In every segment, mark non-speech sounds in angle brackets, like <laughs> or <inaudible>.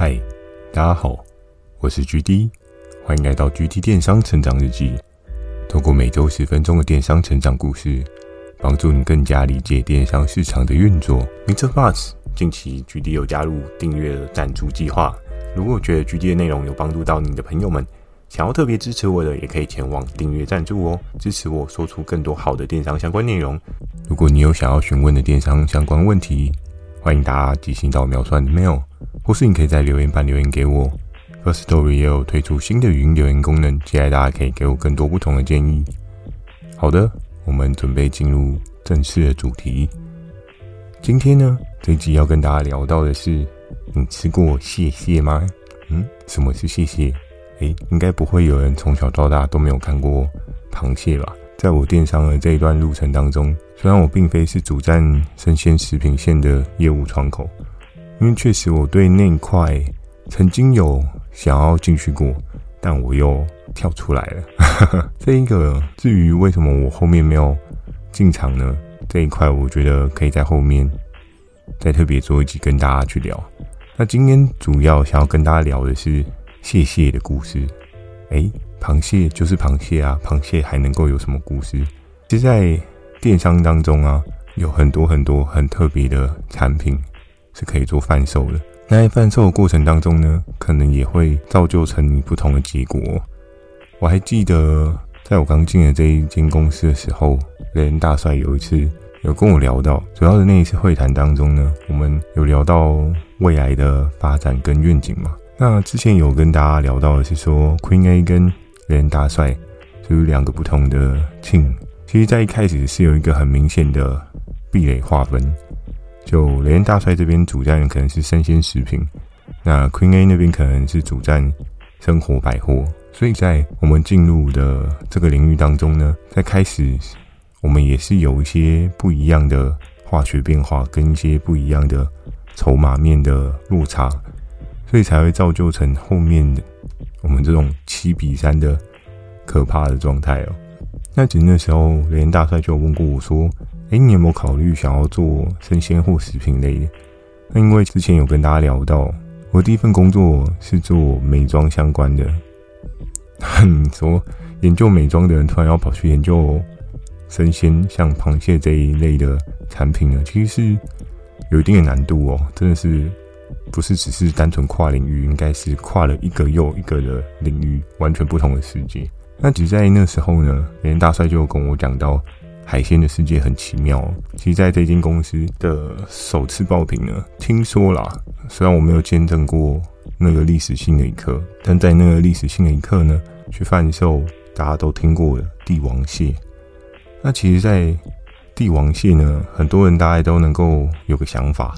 嗨，大家好，我是 GD，欢迎来到 GD 电商成长日记。透过每周十分钟的电商成长故事，帮助你更加理解电商市场的运作。Mr. Fox 近期 GD 有加入订阅赞助计划，如果觉得 GD 的内容有帮助到你的朋友们，想要特别支持我的，也可以前往订阅赞助哦，支持我说出更多好的电商相关内容。如果你有想要询问的电商相关问题，欢迎大家寄信到秒算的 mail，或是你可以在留言板留言给我。Firstory 也有推出新的语音留言功能，期待大家可以给我更多不同的建议。好的，我们准备进入正式的主题。今天呢，这一集要跟大家聊到的是，你吃过蟹蟹吗？嗯，什么是蟹蟹？诶，应该不会有人从小到大都没有看过螃蟹吧？在我电商的这一段路程当中，虽然我并非是主战生鲜食品线的业务窗口，因为确实我对那一块曾经有想要进去过，但我又跳出来了。<laughs> 这一个至于为什么我后面没有进场呢？这一块我觉得可以在后面再特别做一集跟大家去聊。那今天主要想要跟大家聊的是。蟹蟹的故事，诶，螃蟹就是螃蟹啊，螃蟹还能够有什么故事？其实，在电商当中啊，有很多很多很特别的产品是可以做贩售的。那在贩售的过程当中呢，可能也会造就成不同的结果。我还记得，在我刚进了这一间公司的时候，雷恩大帅有一次有跟我聊到，主要的那一次会谈当中呢，我们有聊到未来的发展跟愿景嘛。那之前有跟大家聊到的是说，Queen A 跟雷恩大帅就是两个不同的 team。其实，在一开始是有一个很明显的壁垒划分，就雷恩大帅这边主战可能是生鲜食品，那 Queen A 那边可能是主战生活百货。所以在我们进入的这个领域当中呢，在开始我们也是有一些不一样的化学变化，跟一些不一样的筹码面的落差。所以才会造就成后面的我们这种七比三的可怕的状态哦。那其实那时候雷恩大帅就问过我说：“哎，你有没有考虑想要做生鲜或食品类的？”那因为之前有跟大家聊到，我第一份工作是做美妆相关的。你说研究美妆的人突然要跑去研究生鲜，像螃蟹这一类的产品呢，其实是有一定的难度哦，真的是。不是只是单纯跨领域，应该是跨了一个又一个的领域，完全不同的世界。那只在那时候呢，连大帅就跟我讲到，海鲜的世界很奇妙。其实在这间公司的首次爆品呢，听说啦，虽然我没有见证过那个历史性的一刻，但在那个历史性的一刻呢，去贩售大家都听过的帝王蟹。那其实，在帝王蟹呢，很多人大概都能够有个想法。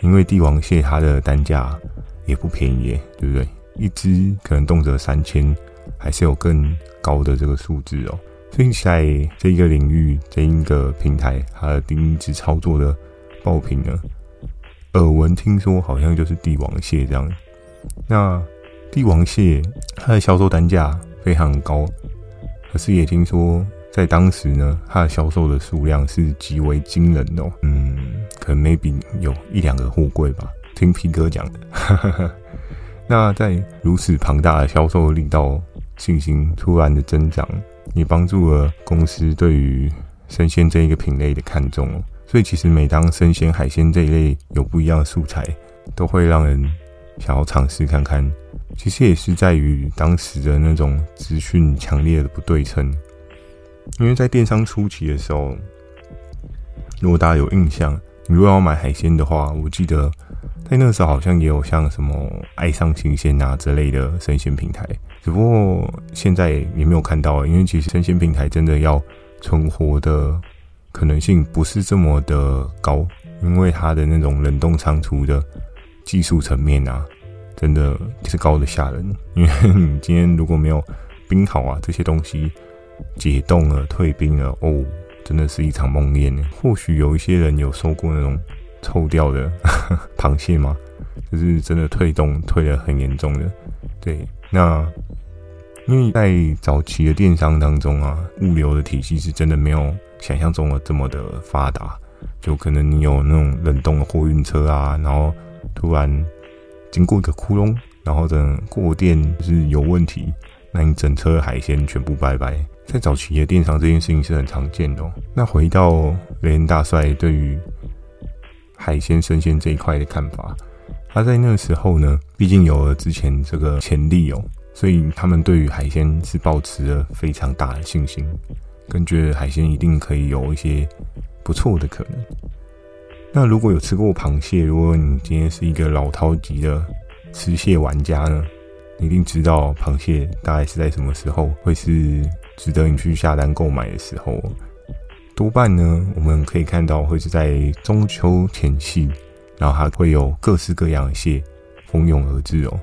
因为帝王蟹它的单价也不便宜，对不对？一只可能动辄三千，还是有更高的这个数字哦。所以在这一个领域，这一个平台，它的第一支操作的爆品呢，耳闻听说好像就是帝王蟹这样。那帝王蟹它的销售单价非常高，可是也听说在当时呢，它的销售的数量是极为惊人的哦。嗯。可能 maybe 有一两个货柜吧，听皮哥讲的。<laughs> 那在如此庞大的销售力道，信心突然的增长，也帮助了公司对于生鲜这一个品类的看重。所以其实每当生鲜海鲜这一类有不一样的素材，都会让人想要尝试看看。其实也是在于当时的那种资讯强烈的不对称，因为在电商初期的时候，如果大家有印象。如果要买海鲜的话，我记得在那时候好像也有像什么爱上新鲜啊之类的生鲜平台，只不过现在也没有看到，因为其实生鲜平台真的要存活的可能性不是这么的高，因为它的那种冷冻仓储的技术层面啊，真的是高的吓人。<laughs> 因为你今天如果没有冰好啊，这些东西解冻了、退冰了哦。真的是一场梦魇呢。或许有一些人有收过那种臭掉的 <laughs> 螃蟹吗？就是真的退冻退得很严重的。对，那因为在早期的电商当中啊，物流的体系是真的没有想象中的这么的发达。就可能你有那种冷冻的货运车啊，然后突然经过一个窟窿，然后等过电是有问题，那你整车海鲜全部拜拜。在早期的电商，这件事情是很常见的哦。那回到雷恩大帅对于海鲜生鲜这一块的看法，他在那时候呢，毕竟有了之前这个潜力哦，所以他们对于海鲜是抱持了非常大的信心，更觉得海鲜一定可以有一些不错的可能。那如果有吃过螃蟹，如果你今天是一个老饕级的吃蟹玩家呢，你一定知道螃蟹大概是在什么时候会是值得你去下单购买的时候。多半呢，我们可以看到会是在中秋前夕，然后还会有各式各样的蟹蜂拥而至哦。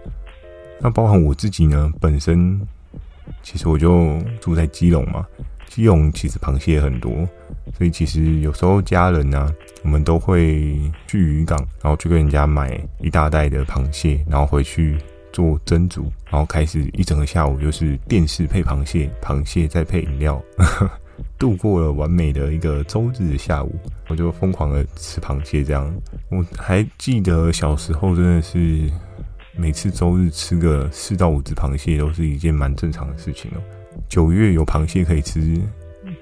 那包含我自己呢，本身其实我就住在基隆嘛。基隆其实螃蟹很多，所以其实有时候家人呢、啊，我们都会去渔港，然后去跟人家买一大袋的螃蟹，然后回去做蒸煮，然后开始一整个下午就是电视配螃蟹，螃蟹再配饮料，度过了完美的一个周日的下午。我就疯狂的吃螃蟹，这样我还记得小时候真的是每次周日吃个四到五只螃蟹都是一件蛮正常的事情哦。九月有螃蟹可以吃，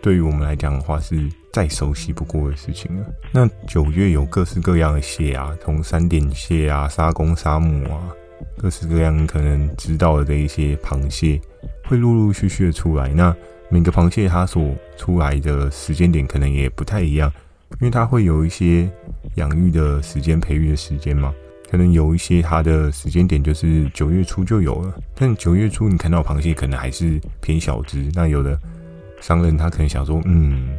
对于我们来讲的话是再熟悉不过的事情了。那九月有各式各样的蟹啊，从三点蟹啊、沙公沙母啊，各式各样可能知道的一些螃蟹会陆陆续续的出来。那每个螃蟹它所出来的时间点可能也不太一样，因为它会有一些养育的时间、培育的时间嘛。可能有一些它的时间点就是九月初就有了，但九月初你看到螃蟹可能还是偏小只。那有的商人他可能想说，嗯，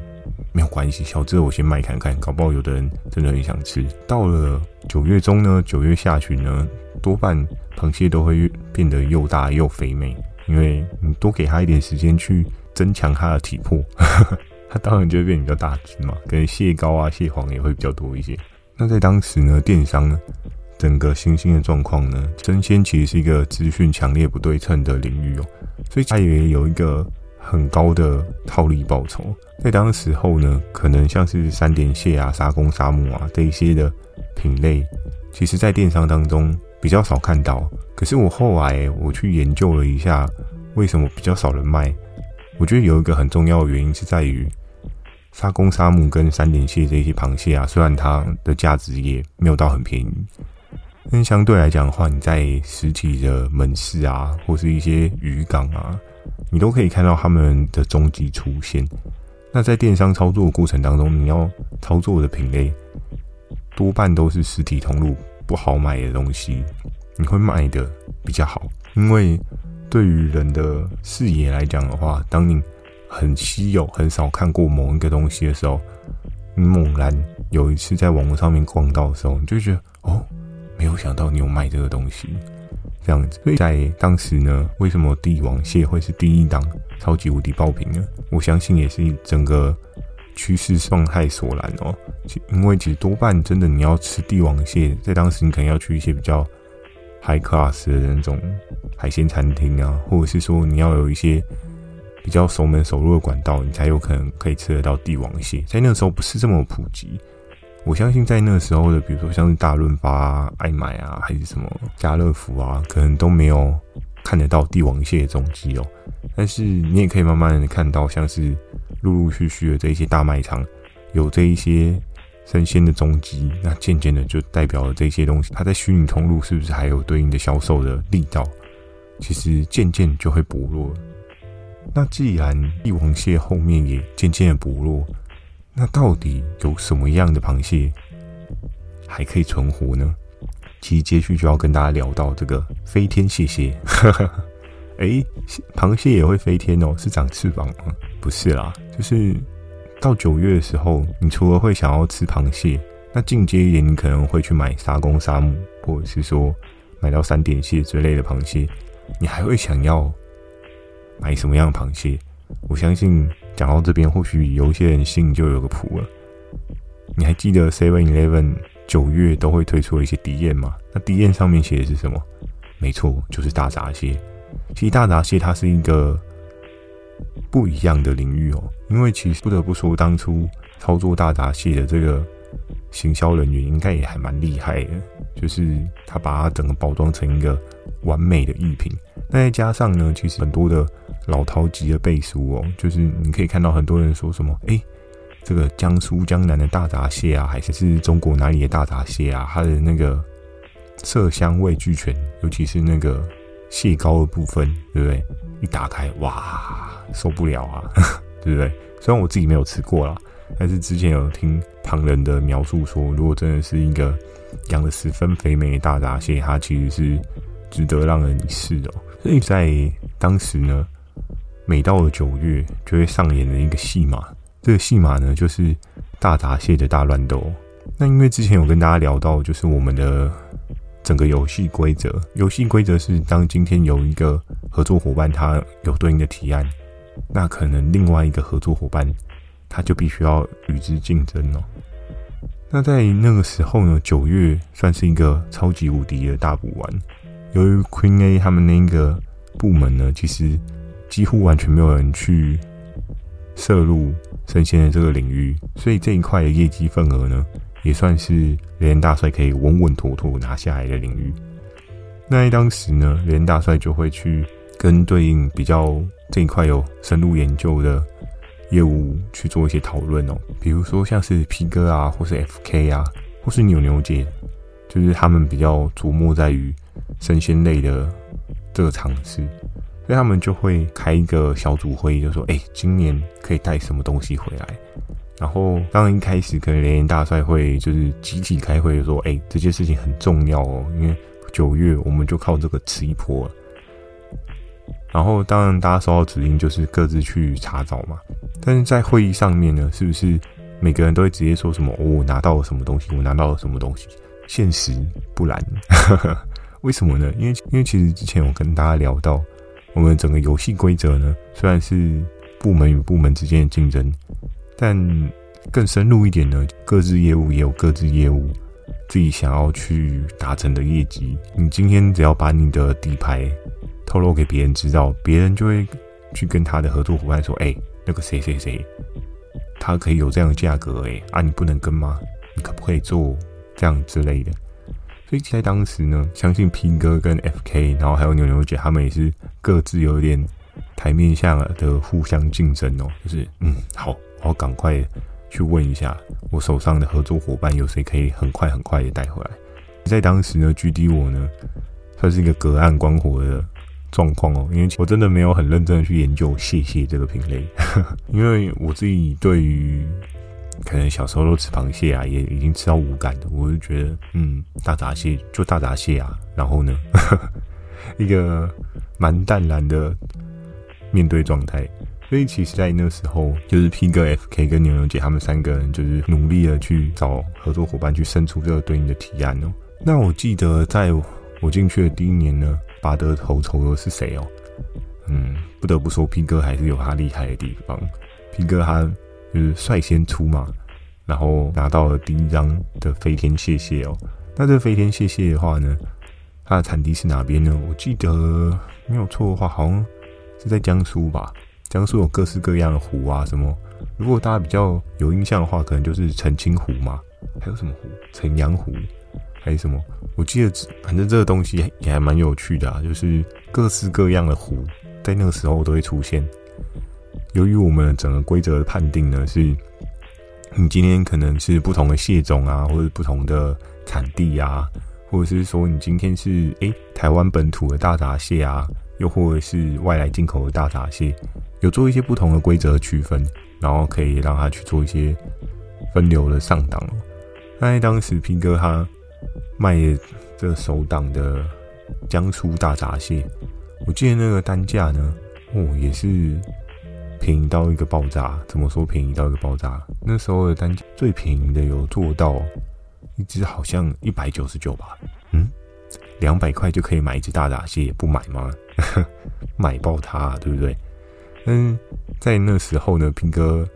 没有关系，小只我先卖看看，搞不好有的人真的很想吃。到了九月中呢，九月下旬呢，多半螃蟹都会变得又大又肥美，因为你多给它一点时间去增强他的体魄，<laughs> 他当然就会变比较大只嘛。可能蟹膏啊、蟹黄也会比较多一些。那在当时呢，电商呢？整个新兴的状况呢，生鲜其实是一个资讯强烈不对称的领域哦，所以它也有一个很高的套利报酬。在当时候呢，可能像是三点蟹啊、沙公沙母啊这一些的品类，其实在电商当中比较少看到。可是我后来我去研究了一下，为什么比较少人卖？我觉得有一个很重要的原因是在于。沙公沙母跟三点蟹这些螃蟹啊，虽然它的价值也没有到很便宜，但相对来讲的话，你在实体的门市啊，或是一些渔港啊，你都可以看到他们的踪迹出现。那在电商操作的过程当中，你要操作的品类多半都是实体通路不好买的东西，你会卖的比较好，因为对于人的视野来讲的话，当你很稀有，很少看过某一个东西的时候，你猛然有一次在网络上面逛到的时候，你就觉得哦，没有想到你有卖这个东西，这样子。所以在当时呢，为什么帝王蟹会是第一档超级无敌爆品呢？我相信也是整个趋势状态所然哦。因为其实多半真的你要吃帝王蟹，在当时你可能要去一些比较 high class 的那种海鲜餐厅啊，或者是说你要有一些。比较熟门熟路的管道，你才有可能可以吃得到帝王蟹。在那个时候不是这么普及，我相信在那个时候的，比如说像是大润发啊、爱买啊，还是什么家乐福啊，可能都没有看得到帝王蟹的踪迹哦。但是你也可以慢慢的看到，像是陆陆续续的这一些大卖场有这一些生鲜的踪迹，那渐渐的就代表了这些东西，它在虚拟通路是不是还有对应的销售的力道？其实渐渐就会薄弱。那既然帝王蟹后面也渐渐的薄弱，那到底有什么样的螃蟹还可以存活呢？其实接续就要跟大家聊到这个飞天蟹蟹。<laughs> 哎，螃蟹也会飞天哦？是长翅膀吗？不是啦，就是到九月的时候，你除了会想要吃螃蟹，那进阶一点，你可能会去买沙公沙母，或者是说买到三点蟹之类的螃蟹，你还会想要。买什么样的螃蟹？我相信讲到这边，或许有一些人心里就有个谱了。你还记得 Seven Eleven 九月都会推出一些 DM 吗？那 DM 上面写的是什么？没错，就是大闸蟹。其实大闸蟹它是一个不一样的领域哦，因为其实不得不说，当初操作大闸蟹的这个行销人员应该也还蛮厉害的，就是他把它整个包装成一个完美的艺品。那再加上呢，其实很多的老饕级的背书哦，就是你可以看到很多人说什么，诶、这个江苏江南的大闸蟹啊，还是中国哪里的大闸蟹啊，它的那个色香味俱全，尤其是那个蟹膏的部分，对不对？一打开，哇，受不了啊，<laughs> 对不对？虽然我自己没有吃过啦。但是之前有听旁人的描述说，如果真的是一个养得十分肥美的大闸蟹，它其实是值得让人一试的。所以在当时呢，每到了九月就会上演的一个戏码，这个戏码呢就是大闸蟹的大乱斗。那因为之前有跟大家聊到，就是我们的整个游戏规则，游戏规则是当今天有一个合作伙伴他有对应的提案，那可能另外一个合作伙伴。他就必须要与之竞争哦。那在那个时候呢，九月算是一个超级无敌的大补丸。由于 Queen A 他们那个部门呢，其实几乎完全没有人去涉入生鲜的这个领域，所以这一块的业绩份额呢，也算是雷恩大帅可以稳稳妥妥拿下来的领域。那在当时呢，雷恩大帅就会去跟对应比较这一块有深入研究的。业务去做一些讨论哦，比如说像是 P 哥啊，或是 FK 啊，或是牛牛姐，就是他们比较琢磨在于生鲜类的这个尝试，所以他们就会开一个小组会议，就说：“哎、今年可以带什么东西回来？”然后当然一开始可能连大帅会就是集体开会，就说：“哎、欸，这件事情很重要哦，因为九月我们就靠这个吃一波了。”然后当然大家收到指令就是各自去查找嘛。但是在会议上面呢，是不是每个人都会直接说什么？我拿到了什么东西？我拿到了什么东西？现实不然，<laughs> 为什么呢？因为因为其实之前我跟大家聊到，我们整个游戏规则呢，虽然是部门与部门之间的竞争，但更深入一点呢，各自业务也有各自业务自己想要去达成的业绩。你今天只要把你的底牌透露给别人知道，别人就会去跟他的合作伙伴说：“哎。”那个谁谁谁，他可以有这样的价格诶，啊，你不能跟吗？你可不可以做这样之类的？所以在当时呢，相信 P 哥跟 FK，然后还有牛牛姐，他们也是各自有点台面下的互相竞争哦。就是嗯，好，我赶快去问一下我手上的合作伙伴有谁可以很快很快的带回来。在当时呢，GD 我呢算是一个隔岸观火的。状况哦，因为我真的没有很认真的去研究蟹蟹这个品类，<laughs> 因为我自己对于可能小时候都吃螃蟹啊，也已经吃到无感的，我就觉得嗯，大闸蟹就大闸蟹啊，然后呢，<laughs> 一个蛮淡然的面对状态，所以其实，在那时候，就是 P 哥、FK 跟牛牛姐他们三个人，就是努力的去找合作伙伴去生出这个对应的提案哦。那我记得在我进去的第一年呢。拔得头筹的是谁哦？嗯，不得不说，P 哥还是有他厉害的地方。P 哥他就是率先出马，然后拿到了第一张的飞天蟹蟹哦。那这飞天蟹蟹的话呢，它的产地是哪边呢？我记得没有错的话，好像是在江苏吧。江苏有各式各样的湖啊，什么？如果大家比较有印象的话，可能就是澄清湖嘛。还有什么湖？澄阳湖。还是什么？我记得，反正这个东西也还蛮有趣的啊，就是各式各样的湖在那个时候都会出现。由于我们整个规则的判定呢，是你今天可能是不同的蟹种啊，或者不同的产地啊，或者是说你今天是诶台湾本土的大闸蟹啊，又或者是外来进口的大闸蟹，有做一些不同的规则区分，然后可以让他去做一些分流的上档。那在当时平哥他。卖这首档的江苏大闸蟹，我记得那个单价呢，哦，也是便宜到一个爆炸。怎么说便宜到一个爆炸？那时候的单价最便宜的有做到一只好像一百九十九吧？嗯，两百块就可以买一只大闸蟹，不买吗？<laughs> 买爆它，对不对？嗯，在那时候呢，平哥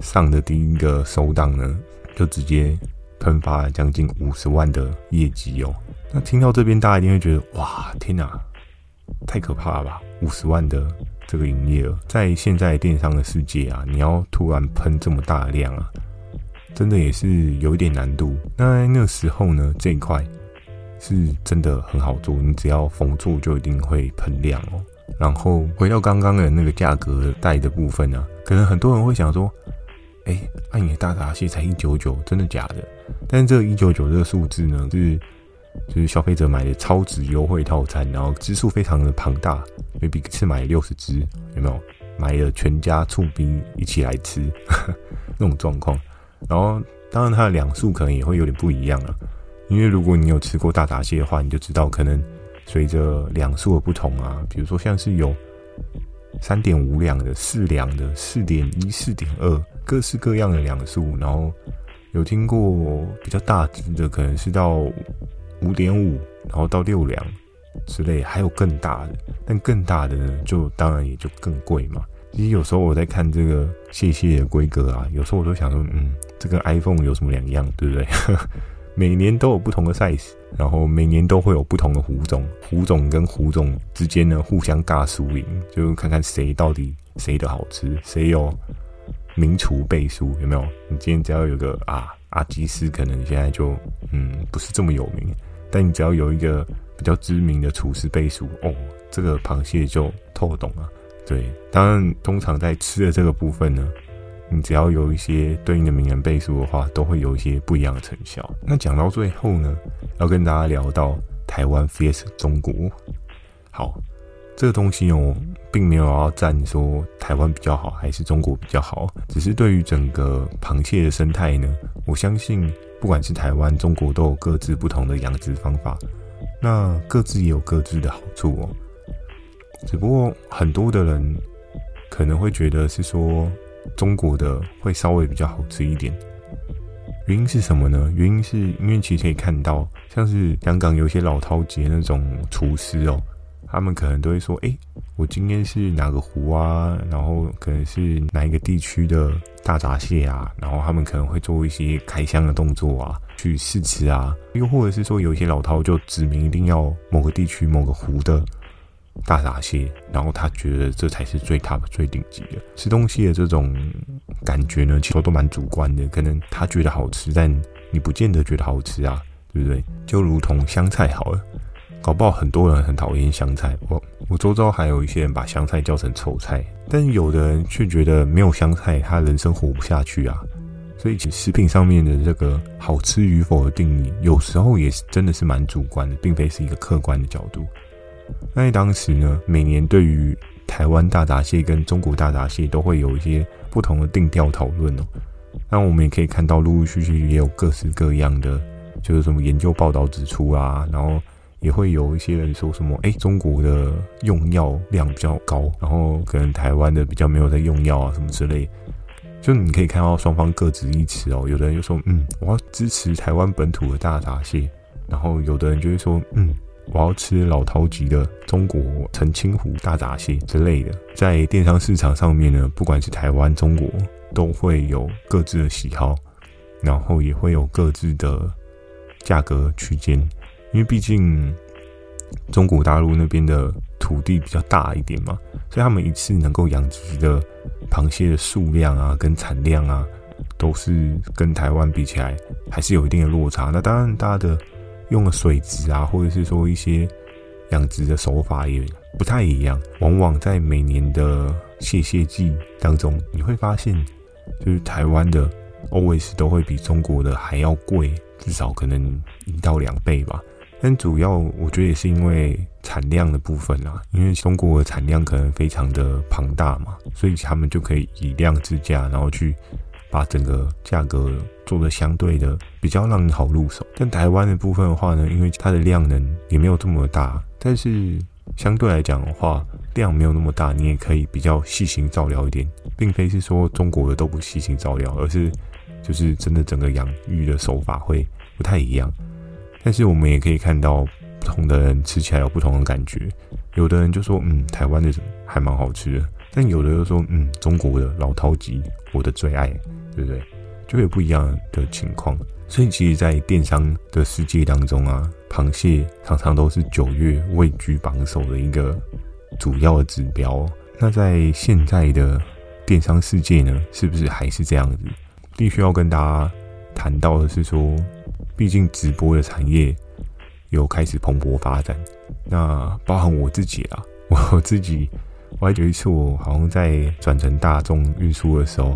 上的第一个首档呢，就直接。喷发了将近五十万的业绩哦，那听到这边，大家一定会觉得哇，天哪，太可怕了吧！五十万的这个营业额，在现在电商的世界啊，你要突然喷这么大的量啊，真的也是有一点难度。那那时候呢，这一块是真的很好做，你只要逢做就一定会喷量哦。然后回到刚刚的那个价格带的部分呢、可能很多人会想说，哎，那你的大闸蟹才一九九，真的假的？但是这个一九九这个数字呢，是就是消费者买的超值优惠套餐，然后支数非常的庞大，maybe 一次买六十支，有没有？买了全家醋冰一起来吃 <laughs> 那种状况。然后当然它的两数可能也会有点不一样了，因为如果你有吃过大闸蟹的话，你就知道可能。随着两数的不同啊，比如说像是有三点五两的、四两的、四点一、四点二，各式各样的两数。然后有听过比较大只的，可能是到五点五，然后到六两之类，还有更大的。但更大的呢，就当然也就更贵嘛。其实有时候我在看这个谢谢的规格啊，有时候我都想说，嗯，这跟 iPhone 有什么两样，对不对？<laughs> 每年都有不同的 size，然后每年都会有不同的虎种，虎种跟虎种之间呢互相尬输赢，就看看谁到底谁的好吃，谁有名厨背书，有没有？你今天只要有个啊阿基斯，可能现在就嗯不是这么有名，但你只要有一个比较知名的厨师背书，哦，这个螃蟹就透懂了。对，当然通常在吃的这个部分呢。你只要有一些对应的名人背书的话，都会有一些不一样的成效。那讲到最后呢，要跟大家聊到台湾 vs 中国。好，这个东西哦，并没有要赞说台湾比较好还是中国比较好，只是对于整个螃蟹的生态呢，我相信不管是台湾、中国都有各自不同的养殖方法，那各自也有各自的好处哦。只不过很多的人可能会觉得是说。中国的会稍微比较好吃一点，原因是什么呢？原因是因为其实可以看到，像是香港有些老饕级那种厨师哦，他们可能都会说：“哎，我今天是哪个湖啊？然后可能是哪一个地区的大闸蟹啊？然后他们可能会做一些开箱的动作啊，去试吃啊。又或者是说，有一些老饕就指明一定要某个地区某个湖的。”大闸蟹，然后他觉得这才是最 top 最顶级的。吃东西的这种感觉呢，其实都蛮主观的。可能他觉得好吃，但你不见得觉得好吃啊，对不对？就如同香菜好了，搞不好很多人很讨厌香菜。我我周遭还有一些人把香菜叫成臭菜，但有的人却觉得没有香菜，他人生活不下去啊。所以，食品上面的这个好吃与否的定义，有时候也是真的是蛮主观的，并非是一个客观的角度。那在当时呢，每年对于台湾大闸蟹跟中国大闸蟹都会有一些不同的定调讨论哦。那我们也可以看到，陆陆续续也有各式各样的，就是什么研究报道指出啊，然后也会有一些人说什么，哎，中国的用药量比较高，然后可能台湾的比较没有在用药啊，什么之类。就你可以看到双方各执一词哦。有的人就说，嗯，我要支持台湾本土的大闸蟹，然后有的人就会说，嗯。我要吃老饕级的中国澄清湖大闸蟹之类的，在电商市场上面呢，不管是台湾、中国，都会有各自的喜好，然后也会有各自的价格区间，因为毕竟中国大陆那边的土地比较大一点嘛，所以他们一次能够养殖的螃蟹的数量啊，跟产量啊，都是跟台湾比起来还是有一定的落差。那当然，大家的。用的水质啊，或者是说一些养殖的手法也不太一样。往往在每年的蟹蟹季当中，你会发现，就是台湾的 always 都会比中国的还要贵，至少可能一到两倍吧。但主要我觉得也是因为产量的部分啦，因为中国的产量可能非常的庞大嘛，所以他们就可以以量制价，然后去。把整个价格做的相对的比较让人好入手，但台湾的部分的话呢，因为它的量能也没有这么大，但是相对来讲的话，量没有那么大，你也可以比较细心照料一点，并非是说中国的都不细心照料，而是就是真的整个养育的手法会不太一样。但是我们也可以看到，不同的人吃起来有不同的感觉，有的人就说，嗯，台湾的还蛮好吃的。但有的又说，嗯，中国的老饕级，我的最爱，对不对？就有不一样的情况。所以，其实，在电商的世界当中啊，螃蟹常常都是九月位居榜首的一个主要的指标。那在现在的电商世界呢，是不是还是这样子？必须要跟大家谈到的是说，毕竟直播的产业有开始蓬勃发展。那包含我自己啊，<laughs> 我自己，我还有一次我好像在转乘大众运输的时候，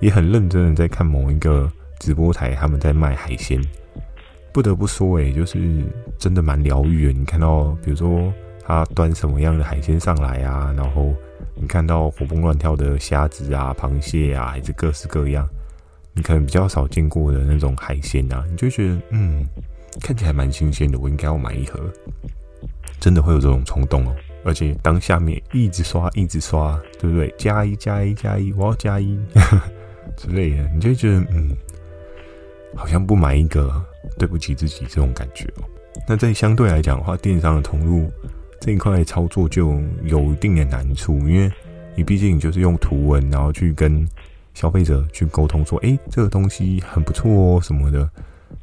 也很认真的在看某一个直播台，他们在卖海鲜。不得不说，诶，就是真的蛮疗愈的。你看到，比如说他端什么样的海鲜上来啊，然后你看到活蹦乱跳的虾子啊、螃蟹啊，还是各式各样，你可能比较少见过的那种海鲜啊，你就觉得嗯，看起来蛮新鲜的，我应该要买一盒。真的会有这种冲动哦，而且当下面一直刷、一直刷，对不对？加一、加一、加一，我要加一 <laughs> 之类的，你就觉得嗯，好像不买一个。对不起自己这种感觉哦。那在相对来讲的话，电商的通路这一块操作就有一定的难处，因为你毕竟就是用图文，然后去跟消费者去沟通说，诶，这个东西很不错哦什么的。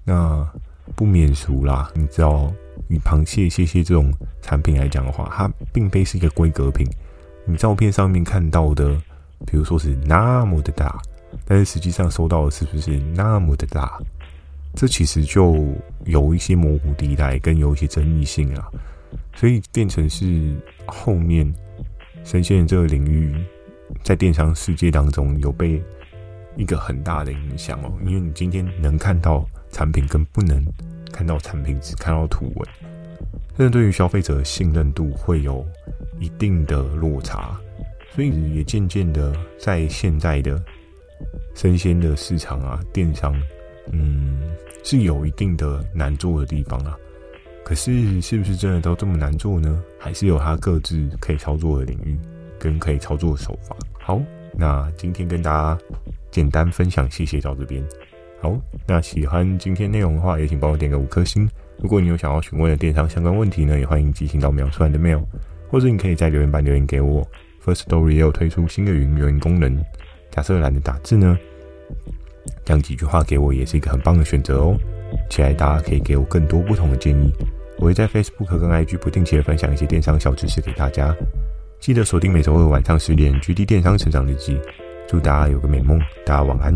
那不免俗啦，你知道，以螃蟹、蟹蟹这种产品来讲的话，它并非是一个规格品。你照片上面看到的，比如说是那么的大，但是实际上收到的是不是那么的大？这其实就有一些模糊地带，跟有一些争议性啊，所以变成是后面生鲜的这个领域，在电商世界当中有被一个很大的影响哦。因为你今天能看到产品，跟不能看到产品，只看到图文，这对于消费者的信任度会有一定的落差，所以也渐渐的在现在的生鲜的市场啊，电商，嗯。是有一定的难做的地方啊，可是是不是真的都这么难做呢？还是有它各自可以操作的领域跟可以操作的手法。好，那今天跟大家简单分享，谢谢到这边。好，那喜欢今天内容的话，也请帮我点个五颗星。如果你有想要询问的电商相关问题呢，也欢迎寄信到描述栏的 mail，或者你可以在留言板留言给我。First Story 也有推出新的语音留言功能，假设懒得打字呢，讲几句话给我也是一个很棒的选择哦，期待大家可以给我更多不同的建议。我会在 Facebook 跟 IG 不定期的分享一些电商小知识给大家，记得锁定每周二晚上十点《GD 电商成长日记》。祝大家有个美梦，大家晚安。